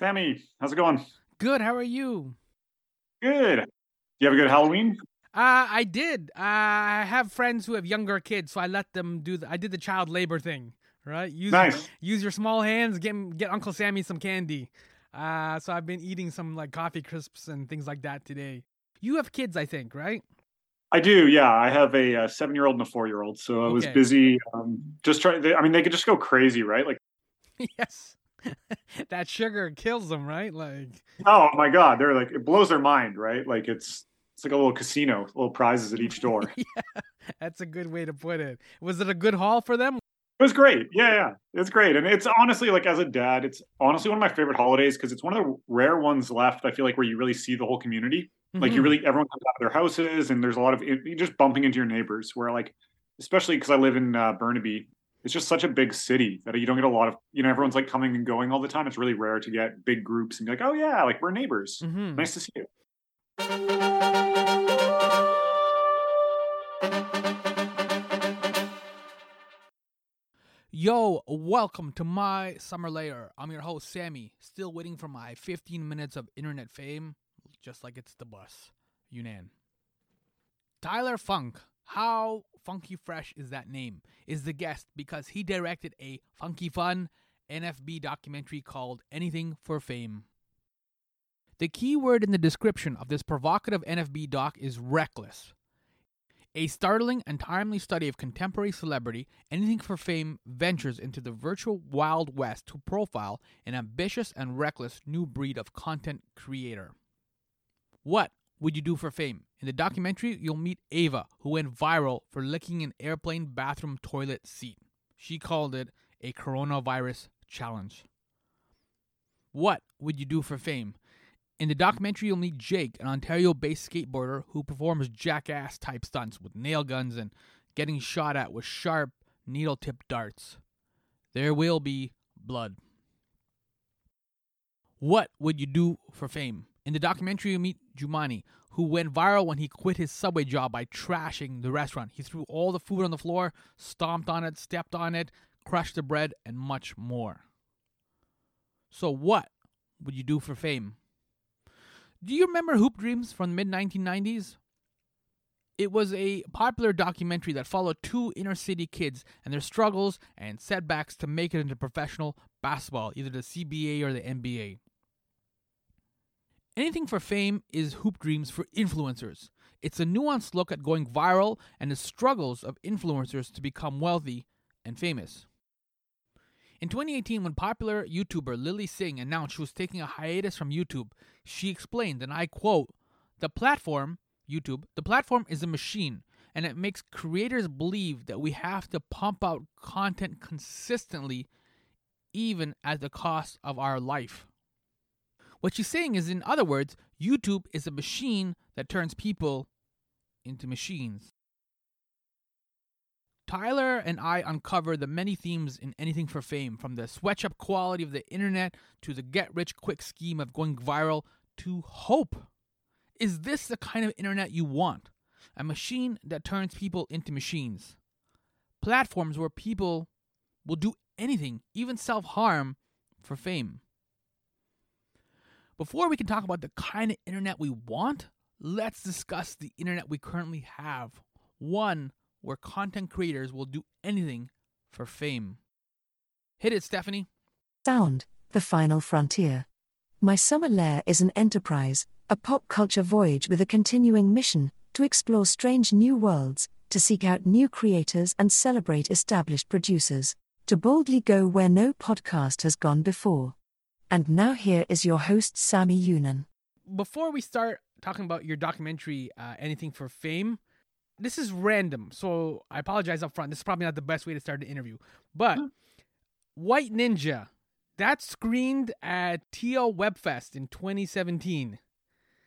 Sammy, how's it going? Good. How are you? Good. Do you have a good Halloween? Uh, I did. Uh, I have friends who have younger kids, so I let them do. The, I did the child labor thing, right? Use Nice. use your small hands. Get get Uncle Sammy some candy. Uh, so I've been eating some like coffee crisps and things like that today. You have kids, I think, right? I do, yeah. I have a, uh seven-year-old and a four-year-old, so I was busy um, just trying. I mean, they could just go crazy, right? Like, yes. that sugar kills them, right? Like, oh my god, they're like it blows their mind, right? Like it's it's like a little casino, little prizes at each door. yeah, that's a good way to put it. Was it a good haul for them? It was great, yeah, yeah, it's great, and it's honestly like as a dad, it's honestly one of my favorite holidays because it's one of the rare ones left. I feel like where you really see the whole community. Like you Mhm. really, everyone comes out of their houses, and there's a lot of you're just bumping into your neighbors. Where like, especially because I live in uh, Burnaby, it's just such a big city that you don't get a lot of, you know, everyone's like coming and going all the time. It's really rare to get big groups and be like, oh yeah, like we're neighbors. Mhm. Nice to see you. Yo, welcome to My Summer Lair. I'm your host, Sammy, still waiting for my 15 minutes of internet fame, just like it's the bus. Younan. Tyler Funk, how funky fresh is that name? Is the guest because he directed a funky fun NFB documentary called Anything for Fame. The key word in the description of this provocative NFB doc is reckless. A startling and timely study of contemporary celebrity, Anything for Fame ventures into the virtual Wild West to profile an ambitious and reckless new breed of content creator. What would you do for fame? In the documentary, you'll meet Ava, who went viral for licking an airplane bathroom toilet seat. She called it a coronavirus challenge. What would you do for fame? In the documentary, you'll meet Jake, an Ontario based skateboarder who performs jackass type stunts with nail guns and getting shot at with sharp, needle tipped darts. There will be blood. What would you do for fame? In the documentary, you meet Jumani, who went viral when he quit his subway job by trashing the restaurant. He threw all the food on the floor, stomped on it, stepped on it, crushed the bread, and much more. So, what would you do for fame? Do you remember Hoop Dreams from the mid 1990s? It was a popular documentary that followed two inner city kids and their struggles and setbacks to make it into professional basketball, either the CBA or the NBA. Anything for Fame is Hoop Dreams for influencers. It's a nuanced look at going viral and the struggles of influencers to become wealthy and famous. In 2018, when popular YouTuber Lilly Singh announced she was taking a hiatus from YouTube, she explained, and I quote, The platform, YouTube, the platform is a machine, and it makes creators believe that we have to pump out content consistently, even at the cost of our life. What she's saying is, in other words, YouTube is a machine that turns people into machines. Tyler and I uncover the many themes in Anything for Fame, from the sweatshop quality of the internet to the get rich quick scheme of going viral to hope. Is this the kind of internet you want? A machine that turns people into machines. Platforms where people will do anything, even self harm, for fame. Before we can talk about the kind of internet we want, let's discuss the internet we currently have. One where content creators will do anything for fame. Hit it, Stephanie. Sound, the final frontier. My Summer Lair is an enterprise, a pop culture voyage with a continuing mission to explore strange new worlds, to seek out new creators and celebrate established producers, to boldly go where no podcast has gone before. And now here is your host, Sammy Younan. Before we start talking about your documentary, uh, Anything for Fame, this is random, so I apologize up front. This is probably not the best way to start an interview. But White Ninja, that screened at TO Webfest in 2017.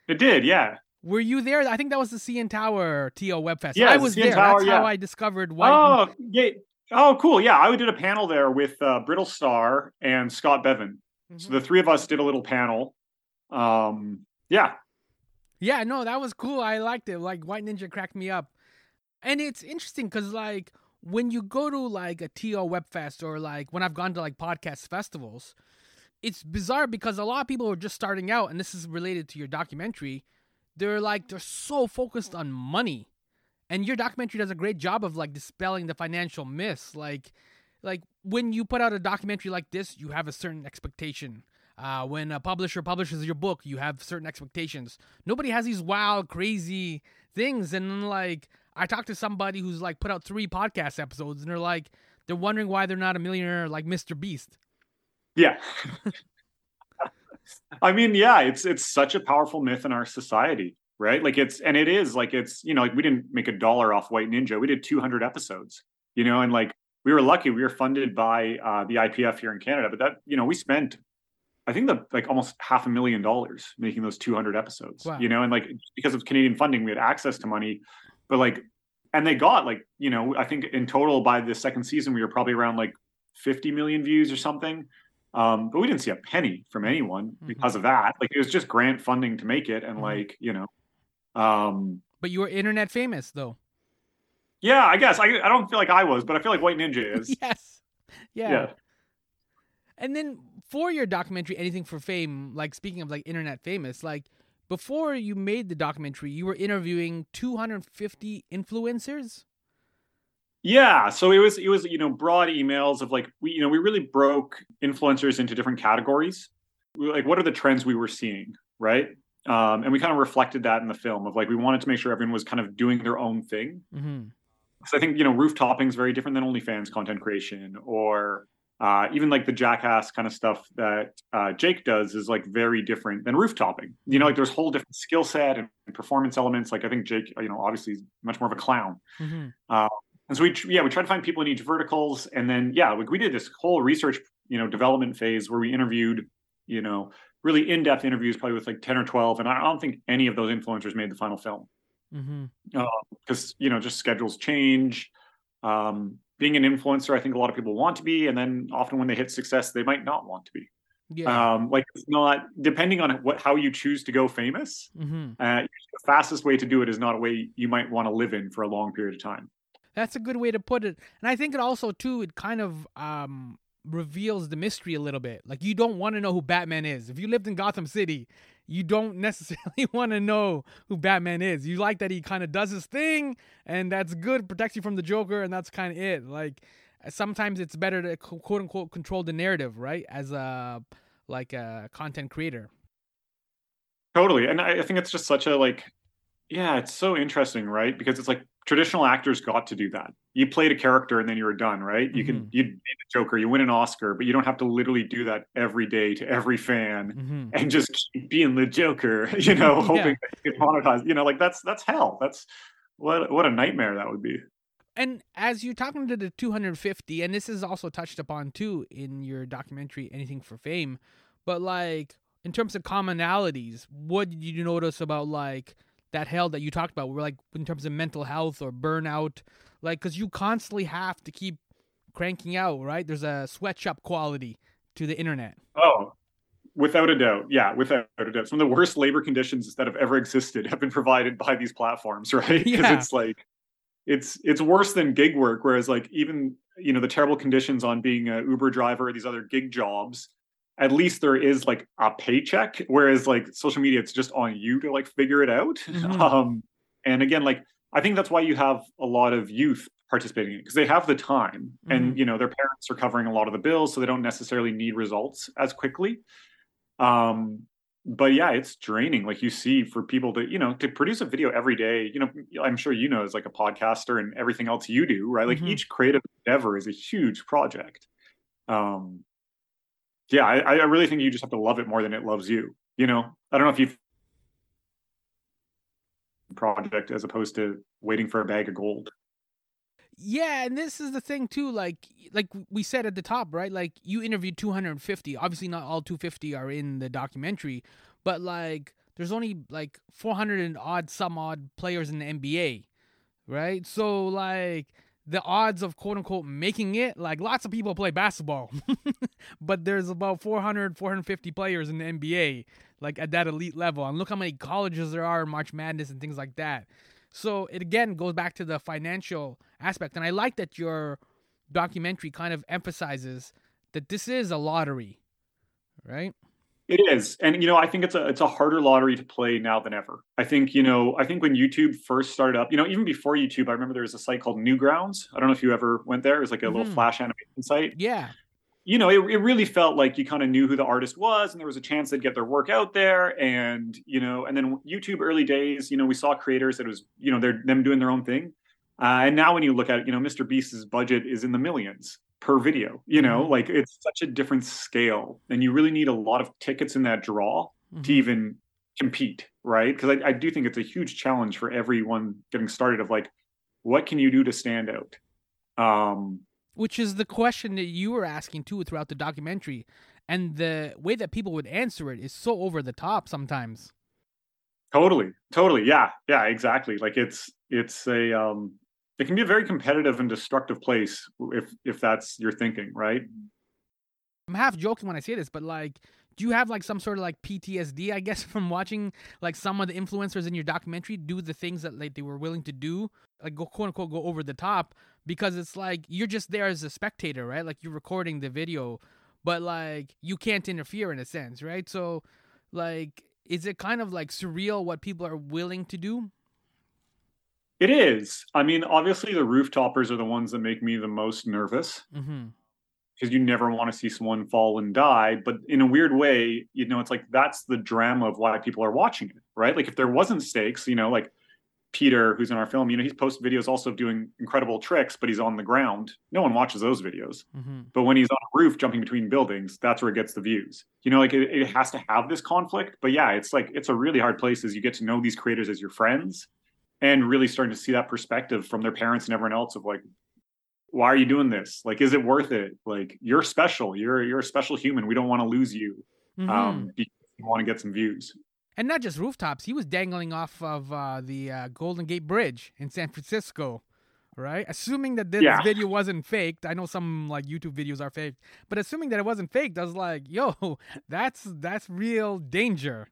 It did, yeah. Were you there? I think that was the CN Tower TO Webfest. Yeah, I was CN there. Tower, That's how. I discovered White. Oh, yeah. Oh, cool. Yeah, I did a panel there with uh, Brittlestar and Scott Bevan. So Mhm. the three of us did a little panel. Um, yeah, Yeah, no, that was cool. I liked it. Like White Ninja cracked me up. And it's interesting because like when you go to like a TO Webfest or like when I've gone to like podcast festivals, it's bizarre because a lot of people are just starting out, and this is related to your documentary. They're like they're so focused on money, and your documentary does a great job of like dispelling the financial myths. Like, like when you put out a documentary like this, you have a certain expectation. Uh, when a publisher publishes your book, you have certain expectations. Nobody has these wild, crazy things, and like I talked to somebody who's like put out three podcast episodes, and they're like they're wondering why they're not a millionaire like Mr. Beast. Yeah. I mean, yeah, it's it's such a powerful myth in our society, right? Like it's and it is like it's you know like we didn't make a dollar off White Ninja. We did 200 episodes, you know, and like we were lucky. We were funded by uh, the IPF here in Canada, but that you know we spent I think the like almost half a million dollars making those 200 episodes, wow. you know, and like because of Canadian funding, we had access to money, but like, and they got like, you know, I think in total by the second season, we were probably around like 50 million views or something. Um, but we didn't see a penny from anyone mm-hmm. because of that. Like it was just grant funding to make it, and mm-hmm. like you know. Um, but you were internet famous though. Yeah, I guess I I don't feel like I was, but I feel like White Ninja is. yes. Yeah. yeah. And then for your documentary, anything for fame, like speaking of like internet famous, like before you made the documentary, you were interviewing 250 influencers. Yeah, so it was it was you know broad emails of like we you know we really broke influencers into different categories. Like what are the trends we were seeing, right? Um, and we kind of reflected that in the film of like we wanted to make sure everyone was kind of doing their own thing. Mm-hmm. So I think you know rooftoping is very different than OnlyFans content creation, or uh, even like the jackass kind of stuff that uh, Jake does is like very different than rooftoping. You know, like there's whole different skill set and performance elements. Like I think Jake, you know, obviously is much more of a clown. Mm-hmm. Uh, and so we, yeah, we tried to find people in each verticals, and then yeah, we, we did this whole research, you know, development phase where we interviewed, you know, really in-depth interviews, probably with like ten or twelve, and I don't think any of those influencers made the final film because mm-hmm. uh, you know just schedules change. Um, being an influencer, I think a lot of people want to be, and then often when they hit success, they might not want to be. Yeah. Um, like it's not depending on what how you choose to go famous. Mm-hmm. Uh, the fastest way to do it is not a way you might want to live in for a long period of time. That's a good way to put it. And I think it also too it kind of um reveals the mystery a little bit. Like you don't want to know who Batman is. If you lived in Gotham City, you don't necessarily want to know who Batman is. You like that he kind of does his thing and that's good, protects you from the Joker and that's kind of it. Like sometimes it's better to quote unquote control the narrative, right? As a like a content creator. Totally. And I think it's just such a like yeah, it's so interesting, right? Because it's like traditional actors got to do that. You played a character and then you were done, right? You mm-hmm. can you be the Joker, you win an Oscar, but you don't have to literally do that every day to every fan mm-hmm. and just keep being the Joker, you know, hoping yeah. that you get monetized. You know, like that's that's hell. That's what what a nightmare that would be. And as you're talking to the 250, and this is also touched upon too in your documentary, Anything for Fame, but like in terms of commonalities, what did you notice about like that hell that you talked about where like in terms of mental health or burnout like because you constantly have to keep cranking out right? There's a sweatshop quality to the internet. Oh without a doubt. Yeah without a doubt. Some of the worst labor conditions that have ever existed have been provided by these platforms right? Because yeah. it's like it's it's worse than gig work whereas like even you know the terrible conditions on being a uber driver or these other gig jobs at least there is like a paycheck whereas like social media it's just on you to like figure it out mm-hmm. um and again like i think that's why you have a lot of youth participating because they have the time mm-hmm. and you know their parents are covering a lot of the bills so they don't necessarily need results as quickly um but yeah it's draining like you see for people to you know to produce a video every day you know i'm sure you know as like a podcaster and everything else you do right like mm-hmm. each creative endeavor is a huge project um yeah, I, I really think you just have to love it more than it loves you. You know, I don't know if you've project as opposed to waiting for a bag of gold. Yeah, and this is the thing too. Like, like we said at the top, right? Like, you interviewed 250. Obviously, not all 250 are in the documentary, but like, there's only like 400 and odd some odd players in the NBA, right? So like, the odds of quote unquote making it like lots of people play basketball but there's about 400 450 players in the nba like at that elite level and look how many colleges there are in march madness and things like that so it again goes back to the financial aspect and i like that your documentary kind of emphasizes that this is a lottery right? It is, and you know, I think it's a it's a harder lottery to play now than ever. I think you know, I think when YouTube first started up, you know, even before YouTube, I remember there was a site called Newgrounds. I don't know if you ever went there. It was like a mm-hmm. little flash animation site. Yeah. You know, it, it really felt like you kind of knew who the artist was, and there was a chance they'd get their work out there. And you know, and then YouTube early days, you know, we saw creators that was you know they're them doing their own thing. Uh, and now when you look at it, you know, Mr. Beast's budget is in the millions per video you know mm-hmm. like it's such a different scale and you really need a lot of tickets in that draw mm-hmm. to even compete right because I, I, do think it's a huge challenge for everyone getting started of like what can you do to stand out um which is the question that you were asking too throughout the documentary and the way that people would answer it is so over the top sometimes totally totally yeah yeah exactly like it's it's a um it can be a very competitive and destructive place if if that's your thinking, right? I'm half joking when I say this, but like, do you have like some sort of like PTSD, I guess, from watching like some of the influencers in your documentary do the things that like they were willing to do, like go quote unquote go over the top, because it's like you're just there as a spectator, right? Like you're recording the video, but like you can't interfere in a sense, right? So, like, is it kind of like surreal what people are willing to do? It is. I mean, obviously, the rooftoppers are the ones that make me the most nervous because mm-hmm. you never want to see someone fall and die. But in a weird way, you know, it's like that's the drama of why people are watching it, right? Like, if there wasn't stakes, you know, like Peter, who's in our film, you know, he's posted videos also of doing incredible tricks, but he's on the ground. No one watches those videos. Mm-hmm. But when he's on a roof jumping between buildings, that's where it gets the views. You know, like it, it has to have this conflict. But yeah, it's like it's a really hard place as you get to know these creators as your friends and really starting to see that perspective from their parents and everyone else of like why are you doing this? Like is it worth it? Like you're special. You're you're a special human. We don't want to lose you. Mm-hmm. um you want to get some views? And not just rooftops. He was dangling off of uh, the uh, golden gate bridge in san francisco right? Assuming that this yeah. video wasn't faked. I know some like youtube videos are faked but assuming that it wasn't faked i was like yo that's that's real danger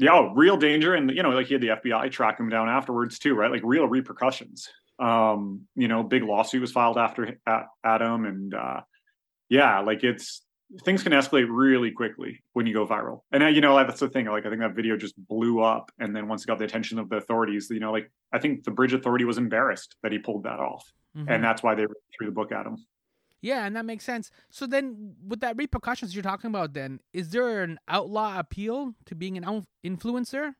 yeah, oh, real danger. And, you know, like he had the FBI track him down afterwards too, right? Like real repercussions. Um, you know, big lawsuit was filed after at, Adam. And uh, yeah, like it's, things can escalate really quickly when you go viral. And, uh, you know, that's the thing. Like, I think that video just blew up. And then once it got the attention of the authorities, you know, like I think the Bridge Authority was embarrassed that he pulled that off. Mm-hmm. And that's why they threw the book at him. Yeah, and that makes sense. So then, with that repercussions you're talking about, then is there an outlaw appeal to being an influencer?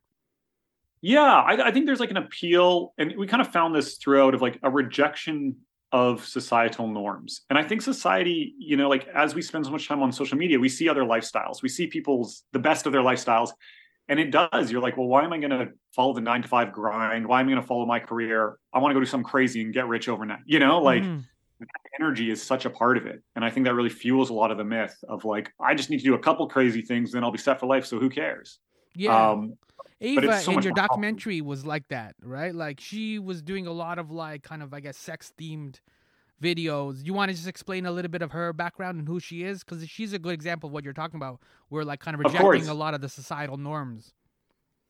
Yeah, I, I think there's like an appeal, and we kind of found this throughout of like a rejection of societal norms. And I think society, you know, like as we spend so much time on social media, we see other lifestyles. We see people's the best of their lifestyles. And it does. You're like, well, why am I going to follow the nine to five grind? Why am I going to follow my career? I want to go do something crazy and get rich overnight. You know, like mm energy is such a part of it. And I think that really fuels a lot of the myth of like, I just need to do a couple crazy things, then I'll be set for life. So who cares? Yeah. Um, Ava so in your documentary was like that, right? Like she was doing a lot of like kind of I guess sex themed videos. You want to just explain a little bit of her background and who she is because she's a good example of what you're talking about. We're like kind of rejecting of a lot of the societal norms.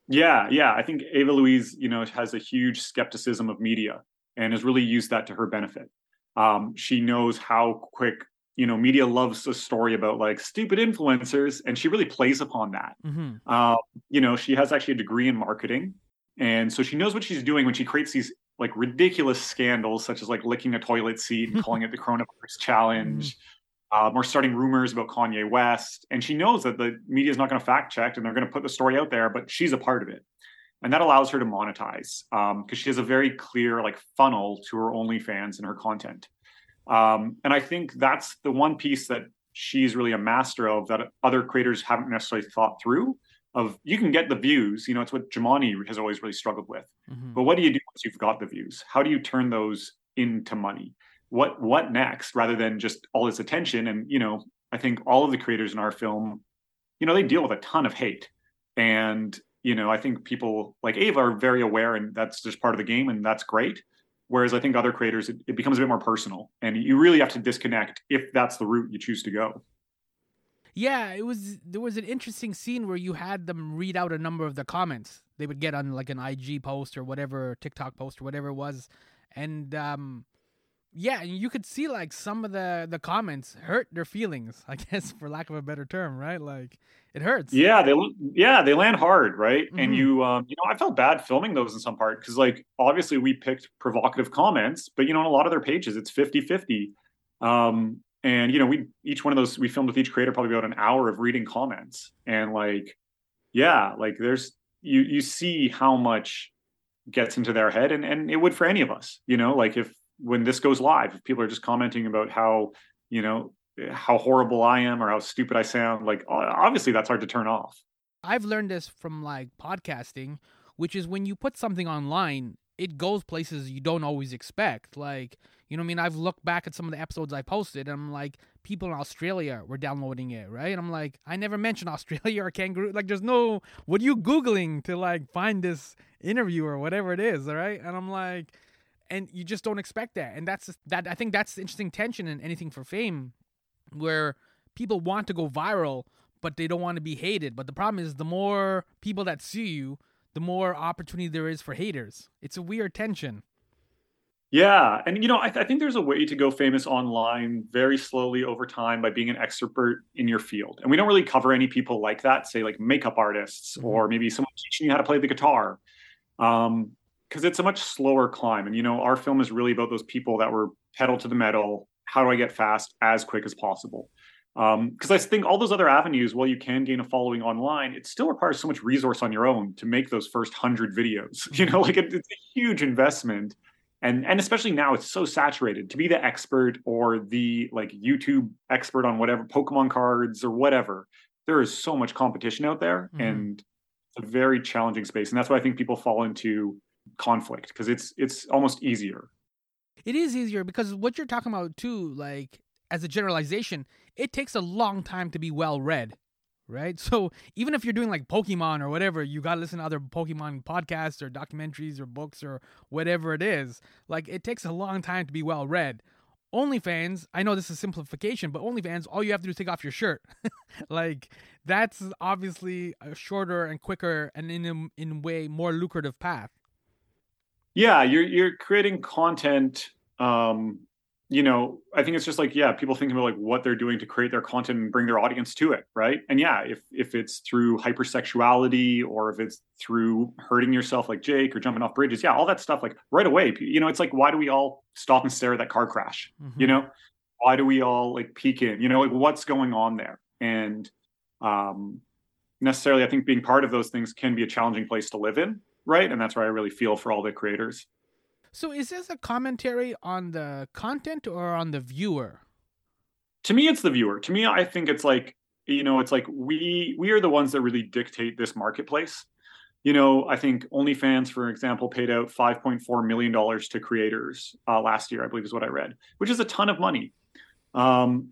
Yeah, yeah. I think Ava Louise, you know, has a huge skepticism of media and has really used that to her benefit. Um, she knows how quick you know media loves a story about like stupid influencers and she really plays upon that mm-hmm. uh, you know she has actually a degree in marketing and so she knows what she's doing when she creates these like ridiculous scandals such as like licking a toilet seat and calling it the coronavirus challenge mm-hmm. um, or starting rumors about kanye west and she knows that the media is not going to fact check and they're going to put the story out there but she's a part of it and that allows her to monetize because um, she has a very clear like funnel to her OnlyFans and her content. Um, and I think that's the one piece that she's really a master of that other creators haven't necessarily thought through. Of you can get the views, you know, it's what Jamani has always really struggled with. Mm-hmm. But what do you do once you've got the views? How do you turn those into money? What what next? Rather than just all this attention. And you know, I think all of the creators in our film, you know, they deal with a ton of hate, and you know, I think people like Ava are very aware and that's just part of the game and that's great. Whereas I think other creators, it, it becomes a bit more personal and you really have to disconnect if that's the route you choose to go. Yeah, it was there was an interesting scene where you had them read out a number of the comments they would get on like an IG post or whatever, TikTok post or whatever it was. And um yeah, and you could see like some of the the comments hurt their feelings, I guess, for lack of a better term, right? Like it hurts. Yeah, they yeah they land hard, right? Mm-hmm. And you um, you know I felt bad filming those in some part because like obviously we picked provocative comments, but you know on a lot of their pages it's 50-50. Um, and you know we each one of those we filmed with each creator probably about an hour of reading comments and like yeah like there's you you see how much gets into their head and and it would for any of us you know like if when this goes live if people are just commenting about how you know how horrible i am or how stupid i sound like obviously that's hard to turn off i've learned this from like podcasting which is when you put something online it goes places you don't always expect like you know I mean? I've looked back at some of the episodes I posted and I'm like, people in Australia were downloading it, right? And I'm like, I never mentioned Australia or kangaroo. Like, there's no, what are you Googling to like find this interview or whatever it is, all right? And I'm like, and you just don't expect that. And that's that, I think that's the interesting tension in anything for fame where people want to go viral, but they don't want to be hated. But the problem is, the more people that see you, the more opportunity there is for haters. It's a weird tension. Yeah, and you know, I, th- I, think there's a way to go famous online very slowly over time by being an expert in your field. And we don't really cover any people like that, say like makeup artists mm-hmm. or maybe someone teaching you how to play the guitar, because it's a much slower climb. And you know, our film is really about those people that were pedal to the metal. How do I get fast as quick as possible? Because um, I think all those other avenues, while you can gain a following online, it still requires so much resource on your own to make those first hundred videos. You know, like it, it's a huge investment and and especially now it's so saturated to be the expert or the like youtube expert on whatever pokemon cards or whatever there is so much competition out there mm-hmm. and it's a very challenging space and that's why i think people fall into conflict because it's it's almost easier it is easier because what you're talking about too like as a generalization it takes a long time to be well read right? So even if you're doing like Pokemon or whatever, you got to listen to other Pokemon podcasts or documentaries or books or whatever it is. Like it takes a long time to be well read. OnlyFans, I know this is simplification, but OnlyFans, all you have to do is take off your shirt. like that's obviously a shorter and quicker and in a, in a way more lucrative path. Yeah, you're you're creating content um you know, I think it's just like, yeah, people thinking about like what they're doing to create their content and bring their audience to it, right? And yeah, if if it's through hypersexuality or if it's through hurting yourself like Jake or jumping off bridges, yeah, all that stuff like right away, you know, it's like why do we all stop and stare at that car crash? Mm-hmm. You know, why do we all like peek in? You know, like what's going on there? And um necessarily I think being part of those things can be a challenging place to live in, right? And that's where I really feel for all the creators. So is this a commentary on the content or on the viewer? To me, it's the viewer. To me, I think it's like you know, it's like we we are the ones that really dictate this marketplace. You know, I think OnlyFans, for example, paid out five point four million dollars to creators uh, last year. I believe is what I read, which is a ton of money. Um,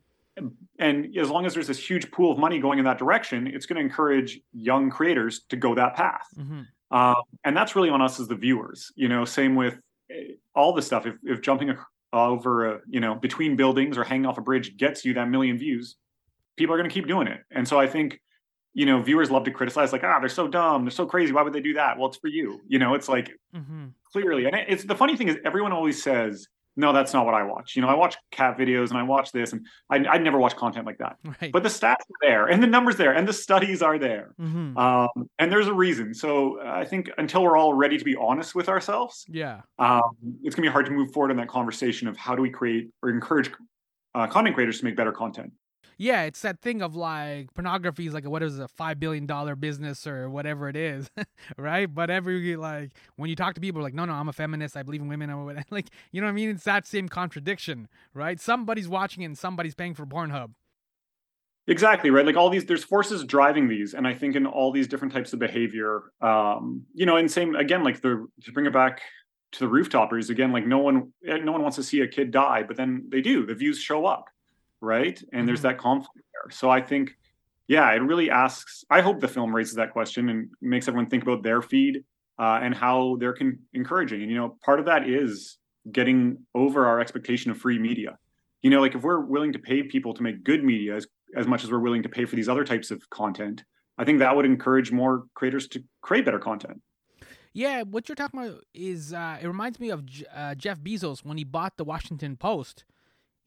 and as long as there's this huge pool of money going in that direction, it's going to encourage young creators to go that path. Mm-hmm. Uh, and that's really on us as the viewers. You know, same with all the stuff. If, if jumping over, a, you know, between buildings or hanging off a bridge gets you that million views, people are going to keep doing it. And so I think, you know, viewers love to criticize, like, ah, they're so dumb, they're so crazy. Why would they do that? Well, it's for you. You know, it's like mm-hmm. clearly, and it's the funny thing is everyone always says no, that's not what I watch. You know, I watch cat videos and I watch this, and I, I never watch content like that. Right. But the stats are there, and the numbers there, and the studies are there, mm-hmm. um, and there's a reason. So I think until we're all ready to be honest with ourselves, yeah, um, it's gonna be hard to move forward in that conversation of how do we create or encourage uh, content creators to make better content yeah, it's that thing of like pornography is like what is it, a five billion dollar business or whatever it is, right? But every like when you talk to people, like, no, no, I'm a feminist, I believe in women, or like, you know what I mean? It's that same contradiction, right? Somebody's watching it and somebody's paying for Pornhub. Exactly right. Like all these, there's forces driving these, and I think in all these different types of behavior, um, you know, and same again, like the to bring it back to the rooftoppers again, like no one, no one wants to see a kid die, but then they do. The views show up right? And mm-hmm. there's that conflict there. So I think, yeah, it really asks. I hope the film raises that question and makes everyone think about their feed uh, and how they're con- encouraging. And you know, part of that is getting over our expectation of free media. You know, like if we're willing to pay people to make good media as as much as we're willing to pay for these other types of content, I think that would encourage more creators to create better content. Yeah, what you're talking about is uh, it reminds me of J- uh, Jeff Bezos when he bought the Washington Post.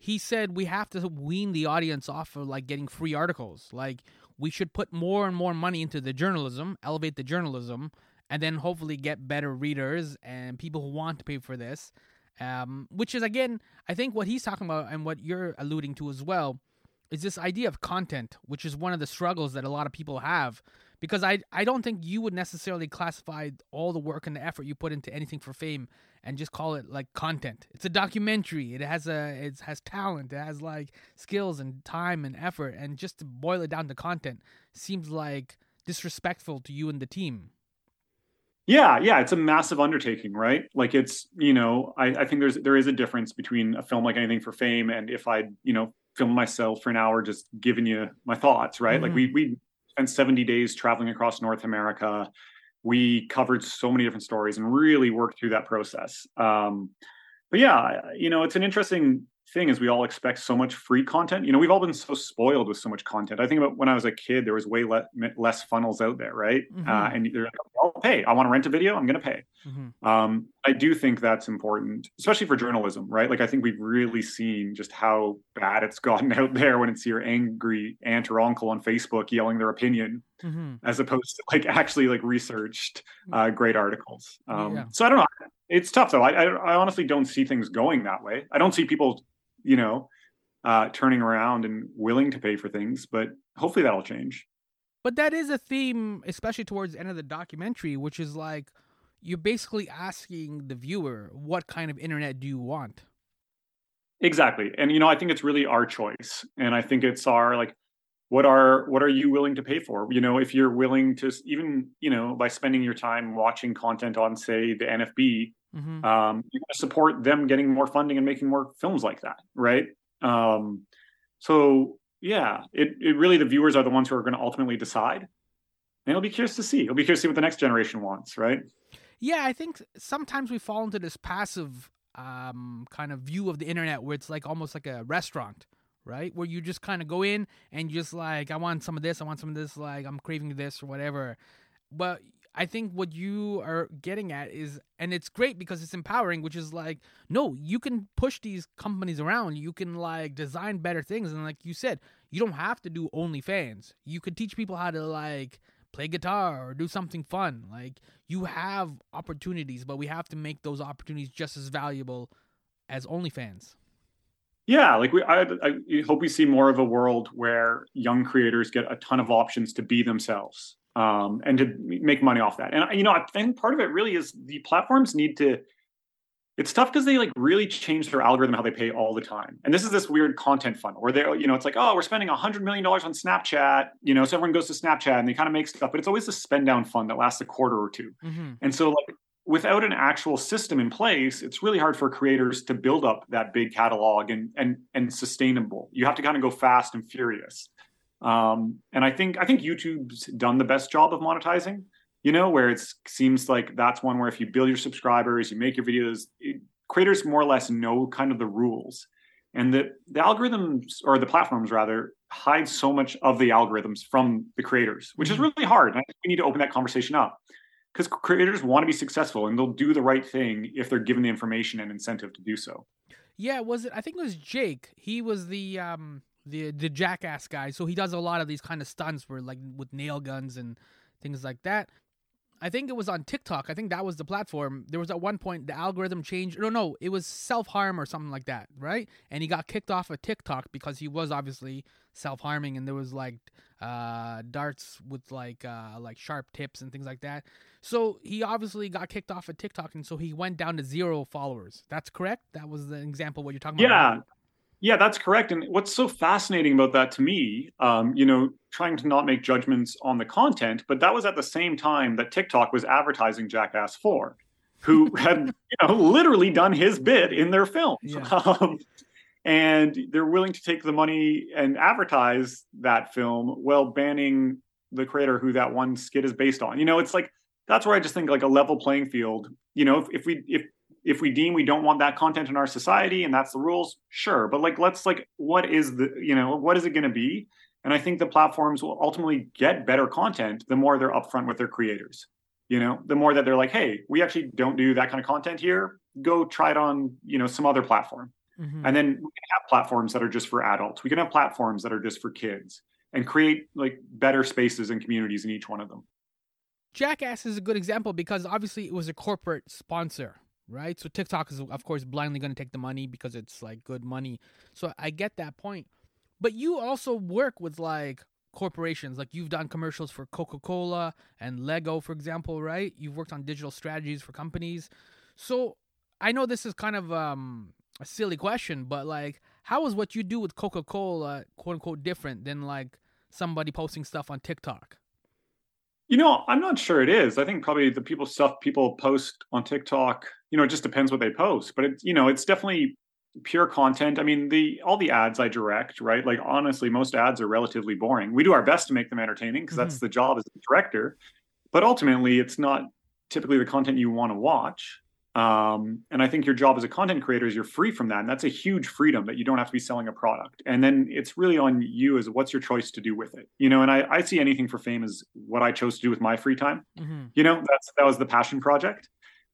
He said we have to wean the audience off of like getting free articles. Like we should put more and more money into the journalism, elevate the journalism, and then hopefully get better readers and people who want to pay for this. Um, which is again, I think what he's talking about and what you're alluding to as well is this idea of content, which is one of the struggles that a lot of people have. Because I I don't think you would necessarily classify all the work and the effort you put into anything for fame and just call it like content. It's a documentary. It has a it has talent. It has like skills and time and effort. And just to boil it down to content seems like disrespectful to you and the team. Yeah, yeah, it's a massive undertaking, right? Like it's, you know, I, I think there's there is a difference between a film like anything for fame and if I, you know, film myself for an hour just giving you my thoughts, right? Mm-hmm. Like we we spent 70 days traveling across North America. We covered so many different stories and really worked through that process. Um, but yeah, you know, it's an interesting thing is we all expect so much free content. You know, we've all been so spoiled with so much content. I think about when I was a kid, there was way le- less funnels out there, right? Mm-hmm. Uh, and they're like, "I'll pay. I want to rent a video. I'm going to pay." Mm-hmm. Um, I do think that's important, especially for journalism, right? Like, I think we've really seen just how bad it's gotten out there when it's your angry aunt or uncle on Facebook yelling their opinion, mm-hmm. as opposed to like actually like researched uh, great articles. Um, yeah. So I don't know. It's tough though. I, I, I honestly don't see things going that way. I don't see people you know, uh, turning around and willing to pay for things. But hopefully that'll change. But that is a theme, especially towards the end of the documentary, which is like you're basically asking the viewer, what kind of internet do you want? Exactly. And you know, I think it's really our choice. And I think it's our like what are what are you willing to pay for? You know, if you're willing to even, you know, by spending your time watching content on say the NFB, Mm-hmm. Um, you're going to support them getting more funding and making more films like that, right? Um, so yeah, it, it really the viewers are the ones who are going to ultimately decide. And it'll be curious to see. It'll be curious to see what the next generation wants, right? Yeah, I think sometimes we fall into this passive um, kind of view of the internet where it's like almost like a restaurant, right? Where you just kind of go in and just like, I want some of this, I want some of this, like I'm craving this or whatever. But I think what you are getting at is, and it's great because it's empowering, which is like, no, you can push these companies around. You can like design better things. And like you said, you don't have to do OnlyFans. You could teach people how to like play guitar or do something fun. Like you have opportunities, but we have to make those opportunities just as valuable as OnlyFans. Yeah, like we, I, I hope we see more of a world where young creators get a ton of options to be themselves um, and to make money off that. And you know, I think part of it really is the platforms need to. It's tough because they like really change their algorithm how they pay all the time. And this is this weird content funnel where they're you know, it's like, oh, we're spending a hundred million dollars on Snapchat, you know, so everyone goes to Snapchat and they kind of make stuff, but it's always a spend down fund that lasts a quarter or 2 mm-hmm. And so like without an actual system in place, it's really hard for creators to build up that big catalog and and and sustainable. You have to kind of go fast and furious. Um, and I think I think YouTube's done the best job of monetizing. You know, where it seems like that's one where if you build your subscribers, you make your videos, it, creators more or less know kind of the rules, and the the algorithms or the platforms rather hide so much of the algorithms from the creators, which is mm-hmm. really hard. And I think we need to open that conversation up because creators want to be successful and they'll do the right thing if they're given the information and incentive to do so. Yeah, was it? I think it was Jake. He was the um the the jackass guy. So he does a lot of these kind of stunts where like with nail guns and things like that. I think it was on TikTok. I think that was the platform. There was at one point the algorithm changed. No, no, it was self harm or something like that, right? And he got kicked off of TikTok because he was obviously self harming, and there was like uh, darts with like uh, like sharp tips and things like that. So he obviously got kicked off of TikTok, and so he went down to zero followers. That's correct. That was the example what you're talking about. Yeah. Yeah, that's correct. And what's so fascinating about that to me, um, you know, trying to not make judgments on the content, but that was at the same time that TikTok was advertising Jackass 4, who had, you know, literally done his bit in their film. Yeah. Um, and they're willing to take the money and advertise that film while banning the creator who that one skit is based on. You know, it's like that's where I just think like a level playing field. You know, if, if we if if we deem we don't want that content in our society and that's the rules sure but like let's like what is the you know what is it going to be and i think the platforms will ultimately get better content the more they're upfront with their creators You know, the more that they're like, hey, we actually don't do that kind of content here. Go try it on, you know, some other platform. Mm-hmm. And then we can have platforms that are just for adults. We can have platforms that are just for kids and create like better spaces and communities in each one of them. Jackass is a good example because obviously it was a corporate sponsor, right? So TikTok is of course blindly going to take the money because it's like good money. So I get that point. But you also work with like corporations like you've done commercials for coca-cola and lego for example right you've worked on digital strategies for companies so i know this is kind of um, a silly question but like how is what you do with coca-cola quote unquote different than like somebody posting stuff on tiktok you know i'm not sure it is. I think probably the people stuff people post on tiktok you know it just depends what they post but it you know it's definitely pure content. I mean the all the ads i direct right? Like honestly most ads are relatively boring. We do our best to make them entertaining because mm-hmm. that's the job as a director but ultimately it's not typically the content you want to watch um, and i think your job as a content creator is you're free from that and that's a huge freedom that you don't have to be selling a product and then it's really on you as what's your choice to do with it you know and i, I see anything for fame as what i chose to do with my free time mm-hmm. you know that's that was the passion project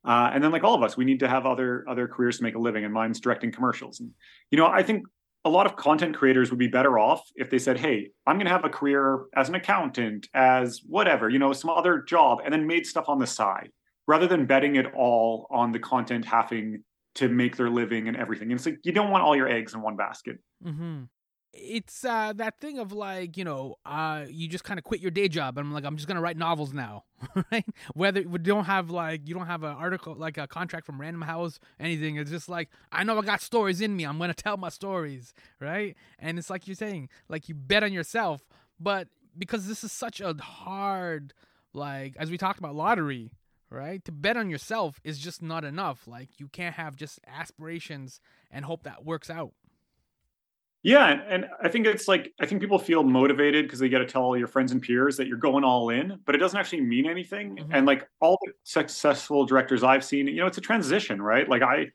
uh, and then, like all of us, we need to have other other careers to make a living. And mine's directing commercials. And you know, I think a lot of content creators would be better off if they said, "Hey, I'm going to have a career as an accountant, as whatever, you know, some other job, and then made stuff on the side, rather than betting it all on the content having to make their living and everything." And it's like you don't want all your eggs in one basket. Mm-hmm it's uh, that thing of like you know uh, you just kind of quit your day job and I'm like I'm just gonna write novels now, right? Whether we don't have like you don't have an article like a contract from Random House anything. It's just like I know I got stories in me. I'm gonna tell my stories, right? And it's like you're saying like you bet on yourself, but because this is such a hard like as we talked about lottery, right? To bet on yourself is just not enough. Like you can't have just aspirations and hope that works out. Yeah, and, I think it's like I think people feel motivated because they get to tell all your friends and peers that you're going all in, but it doesn't actually mean anything. Mm-hmm. And like all the successful directors I've seen, you know, it's a transition, right? Like I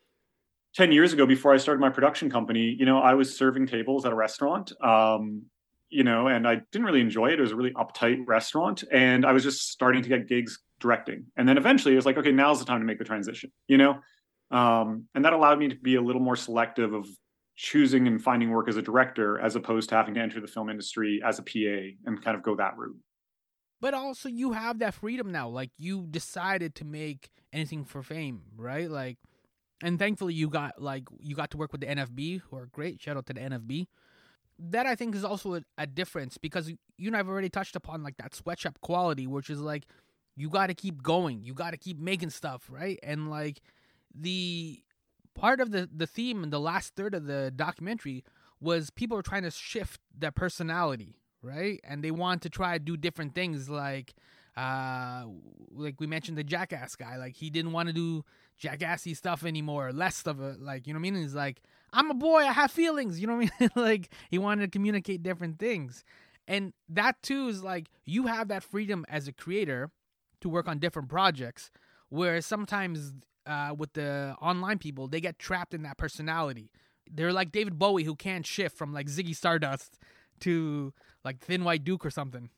10 years ago before I started my production company, you know, I was serving tables at a restaurant. Um, you know, and I didn't really enjoy it. It was a really uptight restaurant, and I was just starting to get gigs directing. And then eventually, it was like, okay, now's the time to make the transition. You know, um, and that allowed me to be a little more selective of choosing and finding work as a director as opposed to having to enter the film industry as a PA and kind of go that route. But also you have that freedom now. Like you decided to make anything for fame, right? Like and thankfully you got like you got to work with the NFB who are great. Shout out to the NFB. That I think is also a, a difference because you and I've already touched upon like that sweatshop quality, which is like you got to keep going. You got to keep making stuff, right? And like the part of the the theme in the last third of the documentary was people were trying to shift their personality, right? And they want to try to do different things like uh like we mentioned the jackass guy like he didn't want to do jackassy stuff anymore less of it like you know what i mean he's like i'm a boy i have feelings you know what i mean like he wanted to communicate different things and that too is like you have that freedom as a creator to work on different projects where sometimes uh, with the online people, they get trapped in that personality. They're like David Bowie who can't shift from like Ziggy Stardust to like Thin White Duke or something.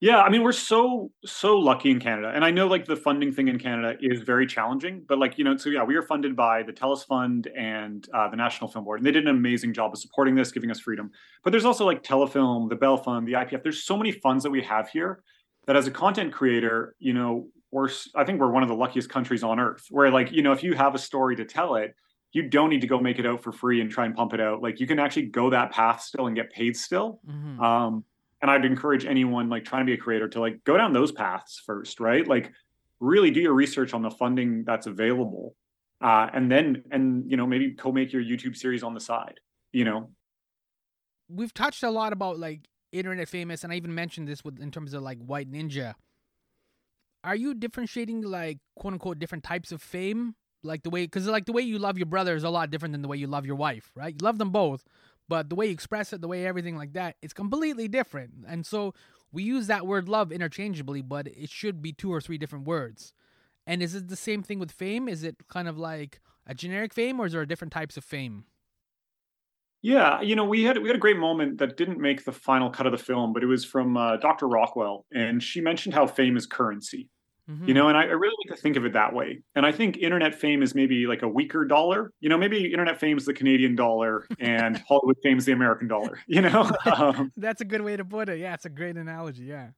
Yeah, I mean we're so so lucky in Canada, and I know like the funding thing in Canada is very challenging. But like you know, so yeah, we are funded by the TELUS Fund and uh, the National Film Board, and they did an amazing job of supporting this, giving us freedom. But there's also like Telefilm, the Bell Fund, the IPF. There's so many funds that we have here that as a content creator, you know, we're I think we're one of the luckiest countries on earth where like you know if you have a story to tell it you don't need to go make it out for free and try and pump it out like you can actually go that path still and get paid still mm-hmm. um, and i'd encourage anyone like trying to be a creator to like go down those paths first right like really do your research on the funding that's available uh, and then and you know maybe co-make your youtube series on the side you know we've touched a lot about like internet famous and i even mentioned this with in terms of like white ninja are you differentiating like quote unquote different types of fame? Like the way, because like the way you love your brother is a lot different than the way you love your wife, right? You love them both, but the way you express it, the way everything like that, it's completely different. And so we use that word love interchangeably, but it should be two or three different words. And is it the same thing with fame? Is it kind of like a generic fame, or is there different types of fame? Yeah, you know, we had we had a great moment that didn't make the final cut of the film, but it was from uh, Dr. Rockwell, and she mentioned how fame is currency, Mm-hmm. You know, and I, I, really like to think of it that way. And I think internet fame is maybe like a weaker dollar. You know, maybe internet fame is the Canadian dollar and Hollywood fame is the American dollar. You know, um, that's a good way to put it. Yeah, it's a great analogy. Yeah.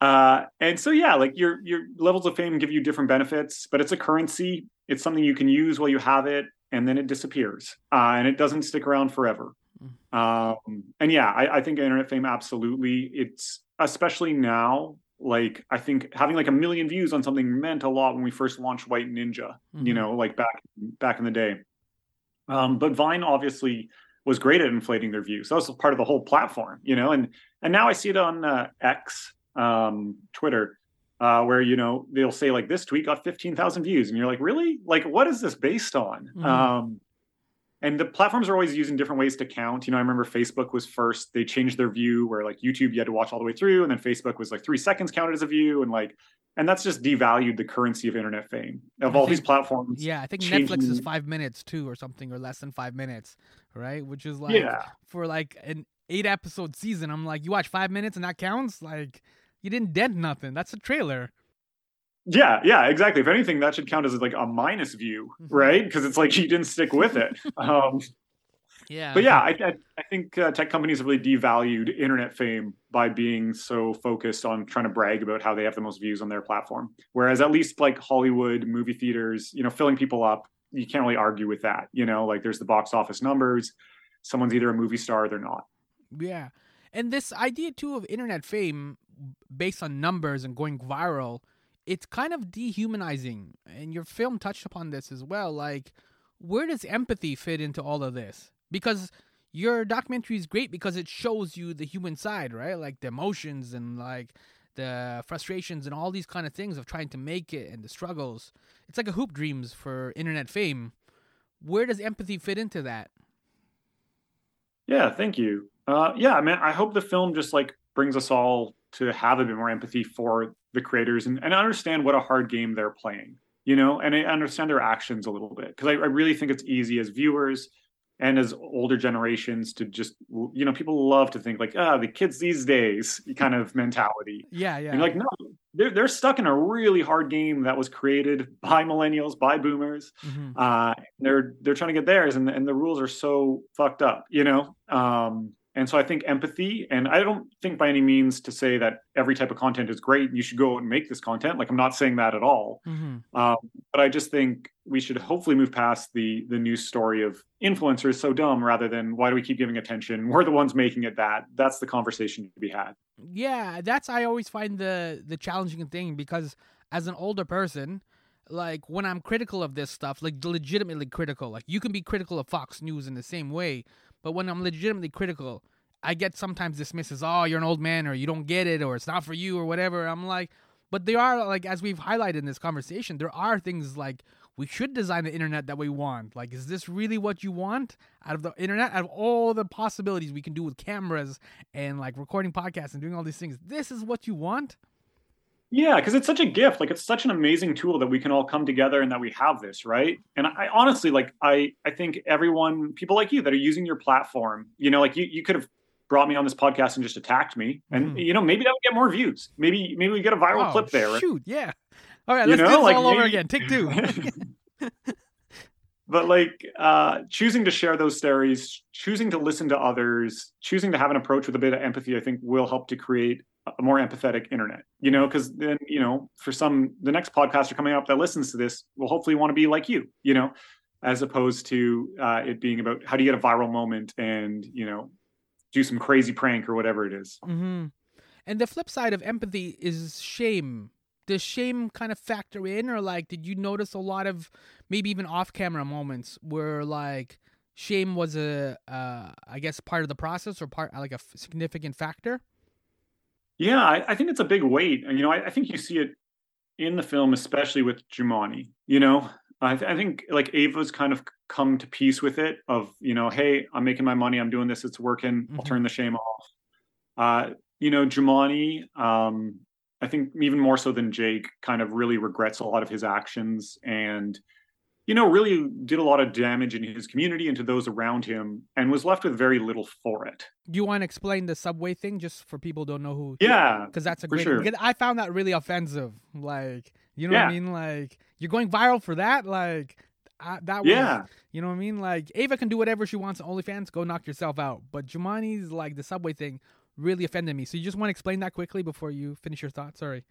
Uh, and so yeah, like your your levels of fame give you different benefits, but it's a currency. It's something you can use while you have it, and then it disappears, uh, and it doesn't stick around forever. Mm. Um, and yeah, I, I think internet fame absolutely. It's especially now like I think having like a million views on something meant a lot when we first launched White Ninja, mm-hmm. you know, like back back in the day. Um, but Vine obviously was great at inflating their views. That was part of the whole platform, you know. And and now I see it on uh, X, um, Twitter, uh, where you know they'll say like this tweet got fifteen thousand views, and you're like, really? Like, what is this based on? Mm-hmm. Um, and the platforms are always using different ways to count. You know, I remember Facebook was first, they changed their view where like YouTube you had to watch all the way through, and then Facebook was like three seconds counted as a view, and like, and that's just devalued the currency of internet fame of I all think, these platforms. Yeah, I think changing... Netflix is five minutes too, or something, or less than five minutes, right? Which is like yeah. for like an eight episode season. I'm like, you watch five minutes and that counts? Like, you didn't dent nothing. That's a trailer. Yeah, yeah, exactly. If anything, that should count as like a minus view, mm-hmm. right? Because it's like you didn't stick with it. Um, yeah. But yeah, I, I, I think uh, tech companies have really devalued internet fame by being so focused on trying to brag about how they have the most views on their platform. Whereas at least like Hollywood movie theaters, you know, filling people up, you can't really argue with that. You know, like there's the box office numbers. Someone's either a movie star or they're not. Yeah. And this idea too of internet fame based on numbers and going viral it's kind of dehumanizing. And your film touched upon this as well. Like, where does empathy fit into all of this? Because your documentary is great because it shows you the human side, right? Like the emotions and like the frustrations and all these kind of things of trying to make it and the struggles. It's like a hoop dreams for internet fame. Where does empathy fit into that? Yeah, thank you. Uh, yeah, I mean, I hope the film just like brings us all to have a bit more empathy for the creators and, and understand what a hard game they're playing you know and I understand their actions a little bit. Because I, I, really think it's easy as viewers and as older generations to just you know people love to think like ah the kids these days kind of mentality. Yeah yeah. and like no they're, they're stuck in a really hard game that was created by millennials by boomers mm-hmm. uh, they're they're trying to get theirs and, and the rules are so fucked up you know? Um, and so I think empathy, and I don't think by any means to say that every type of content is great and you should go out and make this content. Like I'm not saying that at all. Mm-hmm. Um, but I just think we should hopefully move past the the news story of influencers so dumb rather than why do we keep giving attention? We're the ones making it that. That's the conversation to be had. Yeah, that's I always find the the challenging thing because as an older person, like when I'm critical of this stuff, like legitimately critical, like you can be critical of Fox News in the same way, but when I'm legitimately critical, I get sometimes dismissed as, oh, you're an old man or you don't get it or it's not for you or whatever. I'm like, but there are, like, as we've highlighted in this conversation, there are things like we should design the internet that we want. Like, is this really what you want out of the internet? Out of all the possibilities we can do with cameras and like recording podcasts and doing all these things, this is what you want? Yeah, because it's such a gift. Like it's such an amazing tool that we can all come together and that we have this, right? And I, honestly, like I, I think everyone, people like you that are using your platform, you know, like you, you could have brought me on this podcast and just attacked me, and mm. you know, maybe that would get more views. Maybe, maybe we get a viral oh, clip there. Right? Shoot, yeah. All right, let's you know, do this like all maybe... over again. Take two. but like uh, choosing to share those stories, choosing to listen to others, choosing to have an approach with a bit of empathy, I think will help to create a more empathetic internet you know because then you know for some the next podcaster coming up that listens to this will hopefully want to be like you you know as opposed to uh, it being about how do you get a viral moment and you know do some crazy prank or whatever it is. Mm-hmm. and the flip side of empathy is shame does shame kind of factor in or like did you notice a lot of maybe even off camera moments where like shame was a uh, I guess part of the process or part like a significant factor yeah, I, I think it's a big weight. You know, I, I, think you see it in the film, especially with Jumaane. You know, I, th- I, think like Ava's kind of come to peace with it. Of you know, hey, I'm making my money, I'm doing this, it's working. Mm-hmm. I'll turn the shame off. Uh, you know, Jumaane, um, I think even more so than Jake, kind of really regrets a lot of his actions and you know, really did a lot of damage in his community and to those around him and was left with very little for it. Do you want to explain the subway thing just for people who don't know who? Yeah. Because that's a great. sure. I found that really offensive. Like, you know what I mean? Like, you're going viral for that? Like, I, that was. Yeah. You know what I mean? Like, Ava can do whatever she wants on OnlyFans. Go knock yourself out. But Jumani's, like, the subway thing really offended me. So you just want to explain that quickly before you finish your thought? Sorry.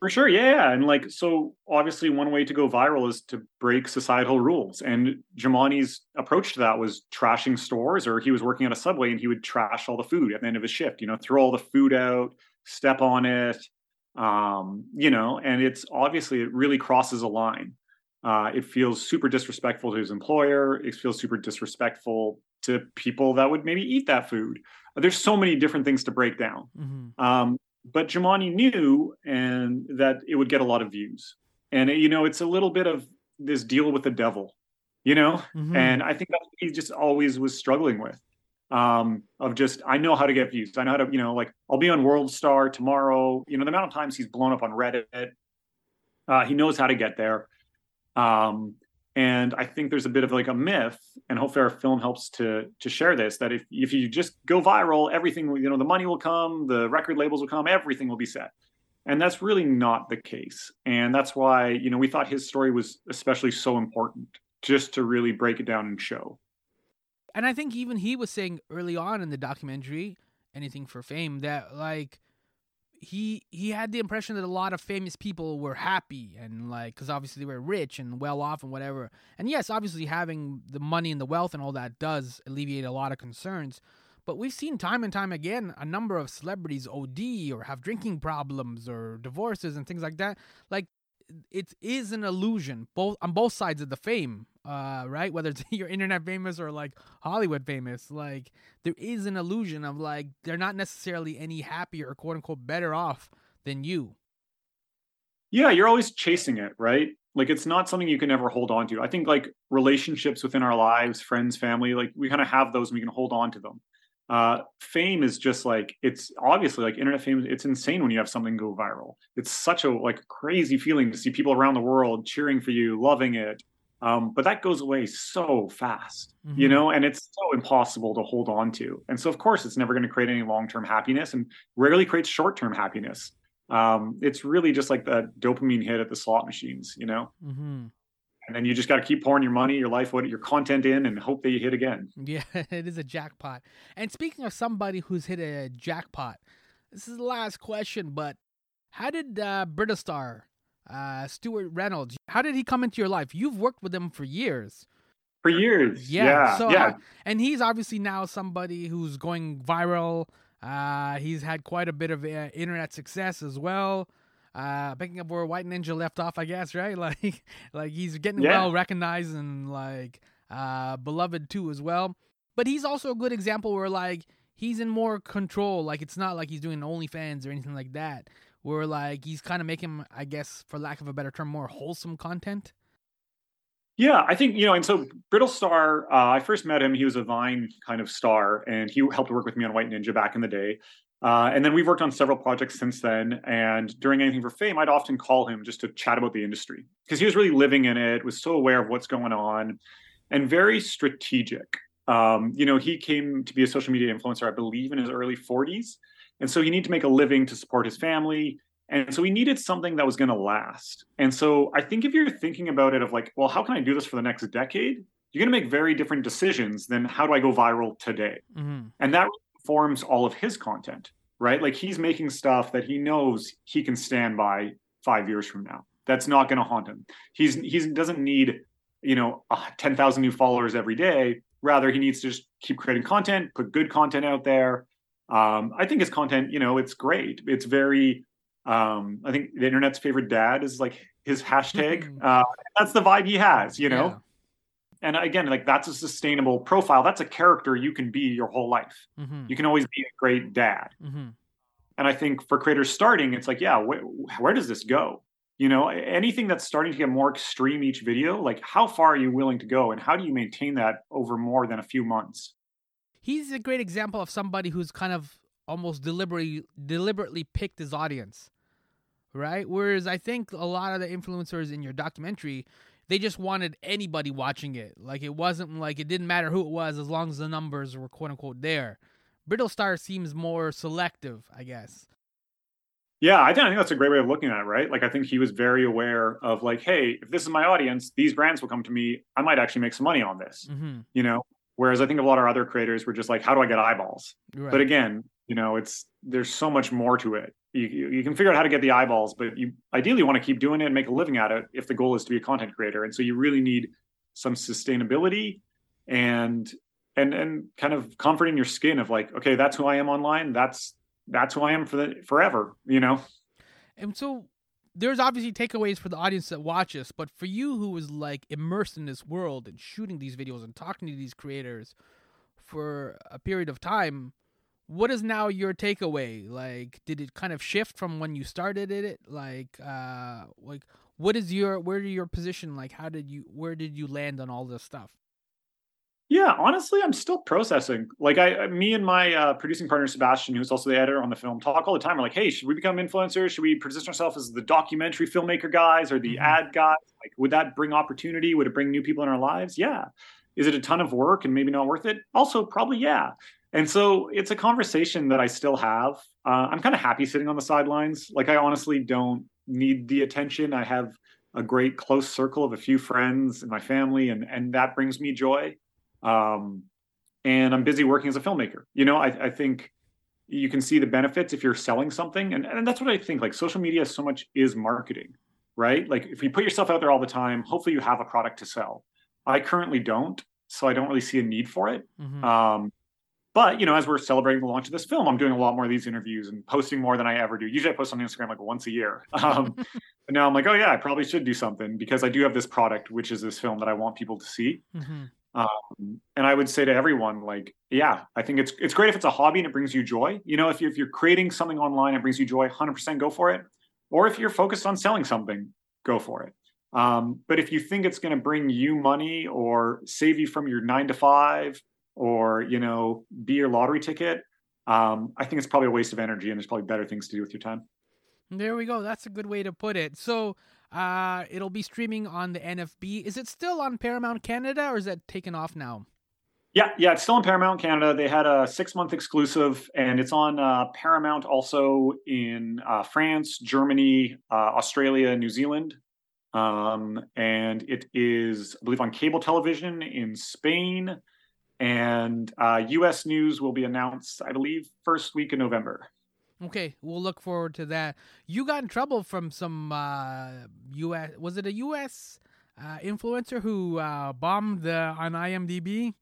For sure, yeah, yeah. And like, so obviously, one way to go viral is to break societal rules. And Jamani's approach to that was trashing stores, or he was working at a subway and he would trash all the food at the end of his shift. You know, throw all the food out, step on it, um, you know. And it's obviously it really crosses a line. Uh, it feels super disrespectful to his employer. It feels super disrespectful to people that would maybe eat that food. There's so many different things to break down. Mm-hmm. Um, but Jamani knew and that it would get a lot of views. And you know, it's a little bit of this deal with the devil, you know? Mhm. And I think that's what he just always was struggling with. Um, of just I know how to get views. I know how to, you know, like I'll be on World Star tomorrow. You know, the amount of times he's blown up on Reddit. Uh, he knows how to get there. Um, and I think there's a bit of like a myth, and hopefully our film helps to to share this that if if you just go viral, everything you know the money will come, the record labels will come, everything will be set, and that's really not the case. And that's why you know we thought his story was especially so important, just to really break it down and show. and I think even he was saying early on in the documentary, anything for fame, that like he he had the impression that a lot of famous people were happy and like because obviously they were rich and well off and whatever. And yes, obviously having the money and the wealth and all that does alleviate a lot of concerns. But we've seen time and time again a number of celebrities OD or have drinking problems or divorces and things like that. Like it is an illusion both on both sides of the fame uh right whether it's you're internet famous or like hollywood famous like there is an illusion of like they're not necessarily any happier or quote unquote better off than you Yeah, you're always chasing it, right? Like it's not something you can ever hold on to. I think like relationships within our lives, friends, family, like we kind of have those and we can hold on to them. Uh, fame is just like it's obviously like internet fame. It's insane when you have something go viral. It's such a like crazy feeling to see people around the world cheering for you, loving it. Um, but that goes away so fast, you Mhm. know, and it's so impossible to hold on to. And so, of course, it's never going to create any long term happiness and rarely creates short term happiness um, it's really just like that dopamine hit at the slot machines, you know. mm-hmm. And then you just got to keep pouring your money, your life, what your content in, and hope that you hit again. yeah it is a jackpot and speaking of somebody who's hit a jackpot this is the last question but how did uh Brittlestar, uh Stewart Reynolds how did he come into your life you've worked with him for years For years, Yeah. yeah, so yeah. and he's obviously now somebody who's going viral. Uh, he's had quite a bit of uh, internet success as well. Uh, picking up where White Ninja left off, I guess, right? Like, like he's getting Yeah. well recognized and like uh, beloved too as well. But he's also a good example where like he's in more control. Like it's not like he's doing OnlyFans or anything like that. Where like he's kind of making, I guess, for lack of a better term, more wholesome content. Yeah, I think you know, and so Brittlestar. Uh, I first met him. He was a Vine kind of star, and he helped work with me on White Ninja back in the day. Uh, and then we've worked on several projects since then. And during anything for fame, I'd often call him just to chat about the industry because he was really living in it, was so aware of what's going on, and very strategic. Um, you know, he came to be a social media influencer, I believe, in his early 40s, and so he needed to make a living to support his family. And so he needed something that was going to last. And so I think if you're thinking about it of like, well, how can I do this for the next decade? You're going to make very different decisions than how do I go viral today? Mm-hmm. And that forms all of his content, right? Like he's making stuff that he knows he can stand by five years from now. That's not going to haunt him. He's he doesn't need, you know, uh, 10,000 new followers every day. Rather, he needs to just keep creating content, put good content out there. Um, I think his content, you know, it's great. It's very um, I think the internet's favorite dad is like his hashtag. uh, that's the vibe he has, you know. Yeah. And again, like that's a sustainable profile. That's a character you can be your whole life. Mm-hmm. You can always be a great dad. Mm-hmm. And I think for creators starting, it's like, yeah, wh- where does this go? You know, anything that's starting to get more extreme each video, like how far are you willing to go, and how do you maintain that over more than a few months? He's a great example of somebody who's kind of almost deliberately deliberately picked his audience right whereas i think a lot of the influencers in your documentary they just wanted anybody watching it. Like it wasn't like it didn't matter who it was as long as the numbers were quote unquote there. Brittlestar seems more selective, I guess. Yeah, I think, I think that's a great way of looking at it, right? Like I think he was very aware of like, hey, if this is my audience, these brands will come to me. I might actually make some money on this. Mm-hmm. You know, whereas I think a lot of our other creators were just like, how do I get eyeballs? Right. But again, you know, it's there's so much more to it. You, you you can figure out how to get the eyeballs, but you ideally want to keep doing it and make a living at it if the goal is to be a content creator. And so you really need some sustainability and and and kind of comfort in your skin of like, okay, that's who I am online. That's that's who I am for the forever. You know. And so there's obviously takeaways for the audience that watch us, but for you who was like immersed in this world and shooting these videos and talking to these creators for a period of time, what is now your takeaway? Like, did it kind of shift from when you started it? Like, uh, like what is your where your position? Like, how did you where did you land on all this stuff? Yeah, honestly, I'm still processing. Like I, me and my uh, producing partner Sebastian, who's also the editor on the film, talk all the time. We're like, "Hey, should we become influencers? Should we position ourselves as the documentary filmmaker guys or the Mhm. ad guys? Like, would that bring opportunity? Would it bring new people in our lives? Yeah. Is it a ton of work and maybe not worth it? Also, probably yeah. And so it's a conversation that I still have. Uh, I'm kind of happy sitting on the sidelines. Like I honestly don't need the attention. I have a great close circle of a few friends and my family, and and that brings me joy um, and I'm busy working as a filmmaker. You know, I, I, think you can see the benefits if you're selling something, and, and that's what I think. Like social media, so much is marketing, right? Like if you put yourself out there all the time, hopefully you have a product to sell. I currently don't, so I don't really see a need for it. Mm-hmm. Um, but you know, as we're celebrating the launch of this film, I'm doing a lot more of these interviews and posting more than I ever do. Usually, I post on Instagram like once a year. Um, but now I'm like, oh yeah, I probably should do something because I do have this product, which is this film that I want people to see. Mm-hmm. Um, and I would say to everyone, like, yeah, I think it's it's great if it's a hobby and it brings you joy. You know, if you if you're creating something online and brings you joy, 100% go for it. Or if you're focused on selling something, go for it. Um, but if you think it's going to bring you money or save you from your nine to five, or you know, be your lottery ticket, um, I think it's probably a waste of energy, and there's probably better things to do with your time. There we go. That's a good way to put it. So uh, it'll be streaming on the NFB. Is it still on Paramount Canada or is that taken off now? Yeah, yeah, it's still on Paramount Canada. They had a six month exclusive, and it's on uh, Paramount also in uh, France, Germany, uh, Australia, New Zealand. Um, and it is, I believe, on cable television in Spain. And US uh, news will be announced, I believe, first week in November. Okay, we'll look forward to that. You got in trouble from some uh, U.S. Was it a U.S. Uh, influencer who uh, bombed the, on IMDb?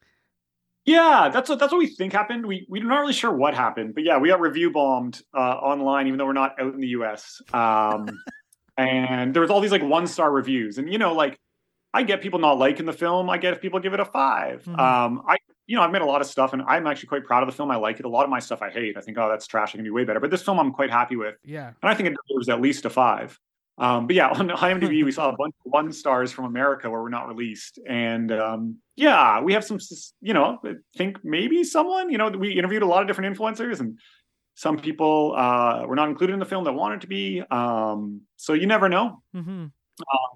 Yeah, that's what that's what we think happened. We we're not really sure what happened, but yeah, we got review bombed uh, online, even though we're not out in the U.S. Um, and there was all these like one star reviews, and you know, like I get people not liking the film. I get if people give it a 5 mm-hmm. Um, I you know, I've made a lot of stuff and I'm actually quite proud of the film. I like it. A lot of my stuff I hate. I think, oh, that's trash. It can be way better. But this film I'm quite happy with. Yeah. And I think it deserves at least a five. Um, but yeah, on IMDb, we saw a bunch of one stars from America where we're not released. And um, yeah, we have some, you know, I think maybe someone, you know, we interviewed a lot of different influencers and some people uh, were not included in the film that wanted to be. Um, so you never know. Mm-hmm.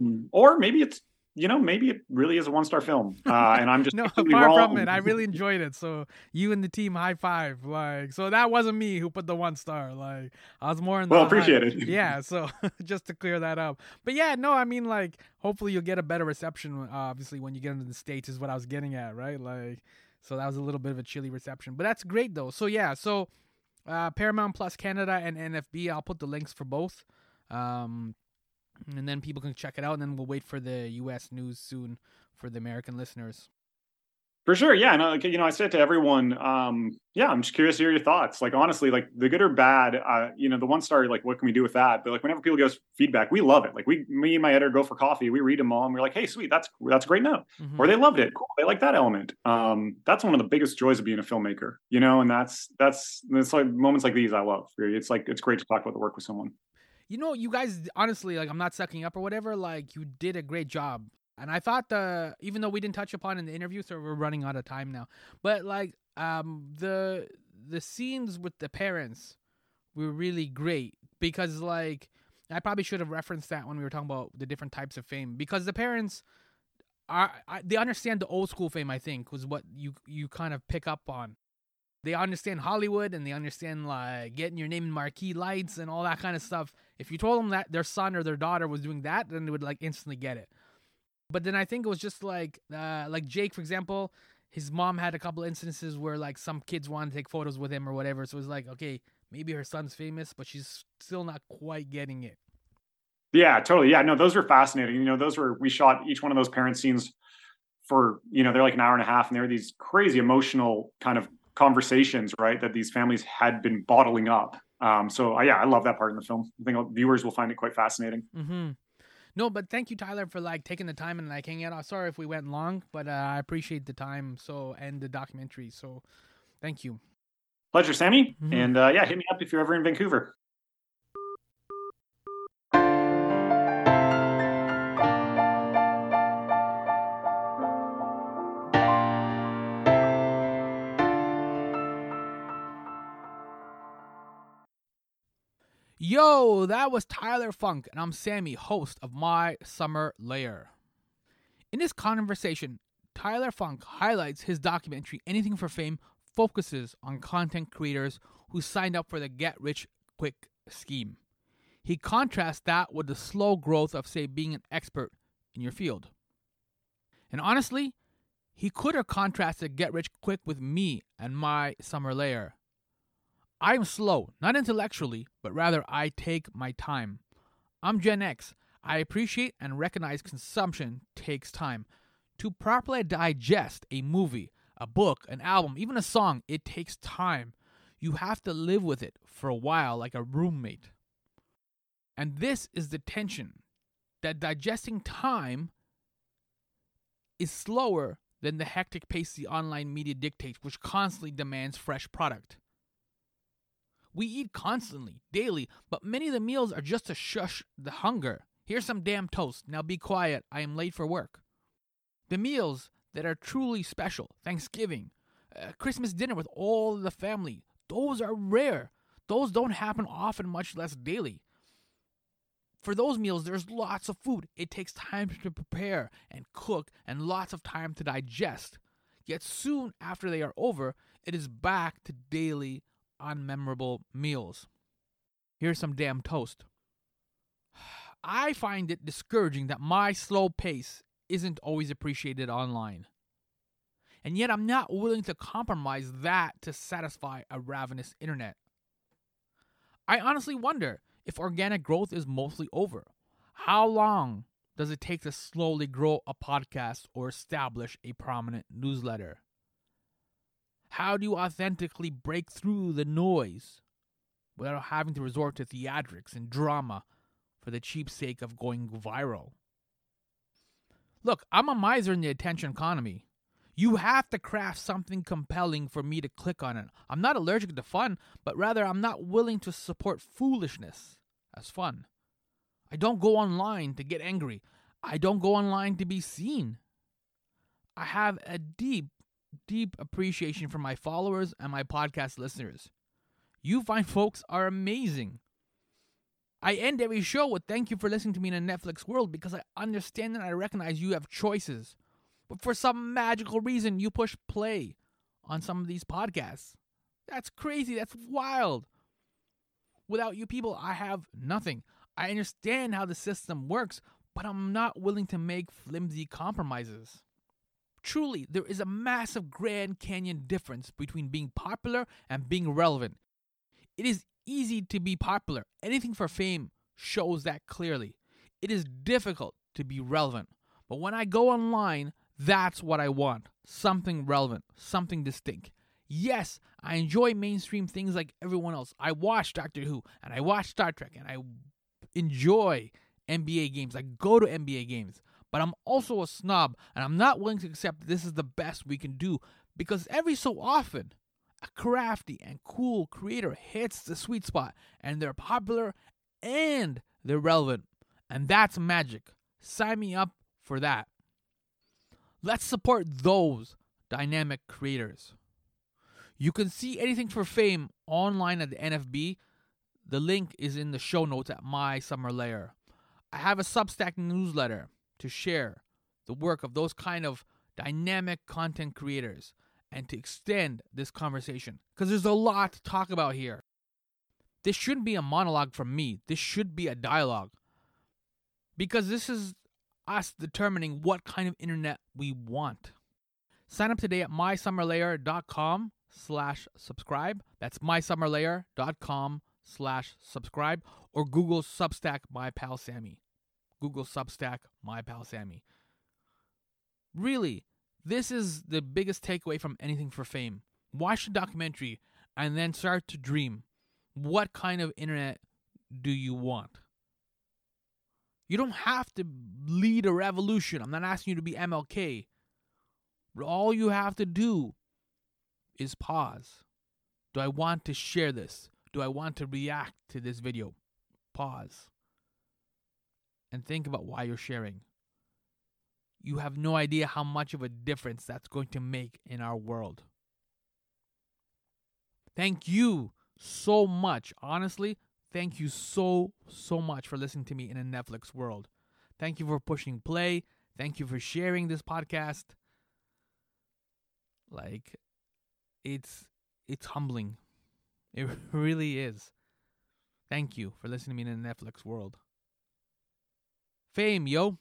Um, or maybe it's you know, maybe it really is a one star film, uh, and I'm just no far wrong. from it. I really enjoyed it. So you and the team, high five! Like, so that wasn't me who put the one star. Like, I was more in the well, appreciate it. Yeah, so just to clear that up. But yeah, no, I mean, like, hopefully you'll get a better reception. Uh, obviously, when you get into the states, is what I was getting at, right? Like, so that was a little bit of a chilly reception, but that's great though. So yeah, so uh, Paramount Plus Canada and NFB. I'll put the links for both. Um, and then people can check it out and then we'll wait for the us news soon for the american listeners. For sure yeah and uh, you know i said to everyone um, yeah i'm just curious to hear your thoughts. Like honestly like the good or bad uh, you know the one star like what can we do with that? But like whenever people give us feedback we love it. Like we me and my editor go for coffee we read them all and we're like hey sweet that's that's a great note. Mm-hmm. or they loved it. Cool they like that element. Um, that's one of the biggest joys of being a filmmaker you know and that's that's it's like moments like these i love. It's like it's great to talk about the work with someone you know, you guys honestly, like I'm not sucking up or whatever, like you did a great job. And I thought the even though we didn't touch upon in the interview, so we're running out of time now. But like um the the scenes with the parents were really great because like I probably should have referenced that when we were talking about the different types of fame because the parents are I, they understand the old school fame. I think was what you you kind of pick up on. They understand Hollywood and they understand like getting your name in marquee lights and all that kind of stuff. If you told them that their son or their daughter was doing that, then they would like instantly get it. But then I think it was just like uh, like Jake, for example, his mom had a couple instances where like some kids wanted to take photos with him or whatever. So it was like, okay, maybe her son's famous, but she's still not quite getting it. Yeah, totally. Yeah, no, those were fascinating. You know, those were we shot each one of those parent scenes for you know they're like an hour and a half, and they were these crazy emotional kind of conversations, right? That these families had been bottling up. Um, so uh, yeah, I love that part in the film. I think viewers will find it quite fascinating. Mm-hmm. No, but thank you, Tyler, for like taking the time and like hanging out. Sorry if we went long, but uh, I appreciate the time. So and the documentary. So thank you. Pleasure, Sammy. Mm-hmm. And uh, yeah, hit me up if you're ever in Vancouver. Yo, that was Tyler Funk, and I'm Sammy, host of My Summer Lair. In this conversation, Tyler Funk highlights his documentary Anything for Fame focuses on content creators who signed up for the get rich quick scheme. He contrasts that with the slow growth of, say, being an expert in your field. And honestly, he could have contrasted get rich quick with me and my summer lair. I'm slow, not intellectually, but rather I take my time. I'm Gen X. I appreciate and recognize consumption takes time. To properly digest a movie, a book, an album, even a song, it takes time. You have to live with it for a while like a roommate. And this is the tension that digesting time is slower than the hectic pace the online media dictates, which constantly demands fresh product. We eat constantly, daily, but many of the meals are just to shush the hunger. Here's some damn toast. Now be quiet. I am late for work. The meals that are truly special, Thanksgiving, uh, Christmas dinner with all the family, those are rare. Those don't happen often, much less daily. For those meals, there's lots of food. It takes time to prepare and cook and lots of time to digest. Yet soon after they are over, it is back to daily unmemorable meals. Here's some damn toast. I find it discouraging that my slow pace isn't always appreciated online. And yet I'm not willing to compromise that to satisfy a ravenous internet. I honestly wonder if organic growth is mostly over. How long does it take to slowly grow a podcast or establish a prominent newsletter? How do you authentically break through the noise without having to resort to theatrics and drama for the cheap sake of going viral? Look, I'm a miser in the attention economy. You have to craft something compelling for me to click on it. I'm not allergic to fun, but rather I'm not willing to support foolishness as fun. I don't go online to get angry. I don't go online to be seen. I have a deep deep appreciation for my followers and my podcast listeners. You fine folks are amazing. I end every show with thank you for listening to me in a Netflix world because I understand and I recognize you have choices. But for some magical reason, you push play on some of these podcasts. That's crazy. That's wild. Without you people, I have nothing. I understand how the system works, but I'm not willing to make flimsy compromises. Truly, there is a massive Grand Canyon difference between being popular and being relevant. It is easy to be popular. Anything for fame shows that clearly. It is difficult to be relevant. But when I go online, that's what I want something relevant, something distinct. Yes, I enjoy mainstream things like everyone else. I watch Doctor Who and I watch Star Trek and I enjoy NBA games. I go to NBA games but I'm also a snob and I'm not willing to accept that this is the best we can do because every so often a crafty and cool creator hits the sweet spot and they're popular and they're relevant. And that's magic. Sign me up for that. Let's support those dynamic creators. You can see anything for fame online at the NFB. The link is in the show notes at My Summer Lair. I have a Substack newsletter to share the work of those kind of dynamic content creators and to extend this conversation because there's a lot to talk about here. This shouldn't be a monologue from me, this should be a dialogue because this is us determining what kind of internet we want. Sign up today at mysummerlair.com slash subscribe. That's mysummerlair.com slash subscribe or Google Substack My Pal Sammy. Google Substack My Pal Sammy. Really, this is the biggest takeaway from anything for fame. Watch the documentary and then start to dream. What kind of internet do you want? You don't have to lead a revolution. I'm not asking you to be MLK. All you have to do is pause. Do I want to share this? Do I want to react to this video? Pause. And think about why you're sharing. You have no idea how much of a difference that's going to make in our world. Thank you so much. Honestly, thank you so, so much for listening to me in a Netflix world. Thank you for pushing play. Thank you for sharing this podcast. Like, it's it's humbling. It really is. Thank you for listening to me in a Netflix world. Fame, yo.